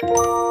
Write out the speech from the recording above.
Música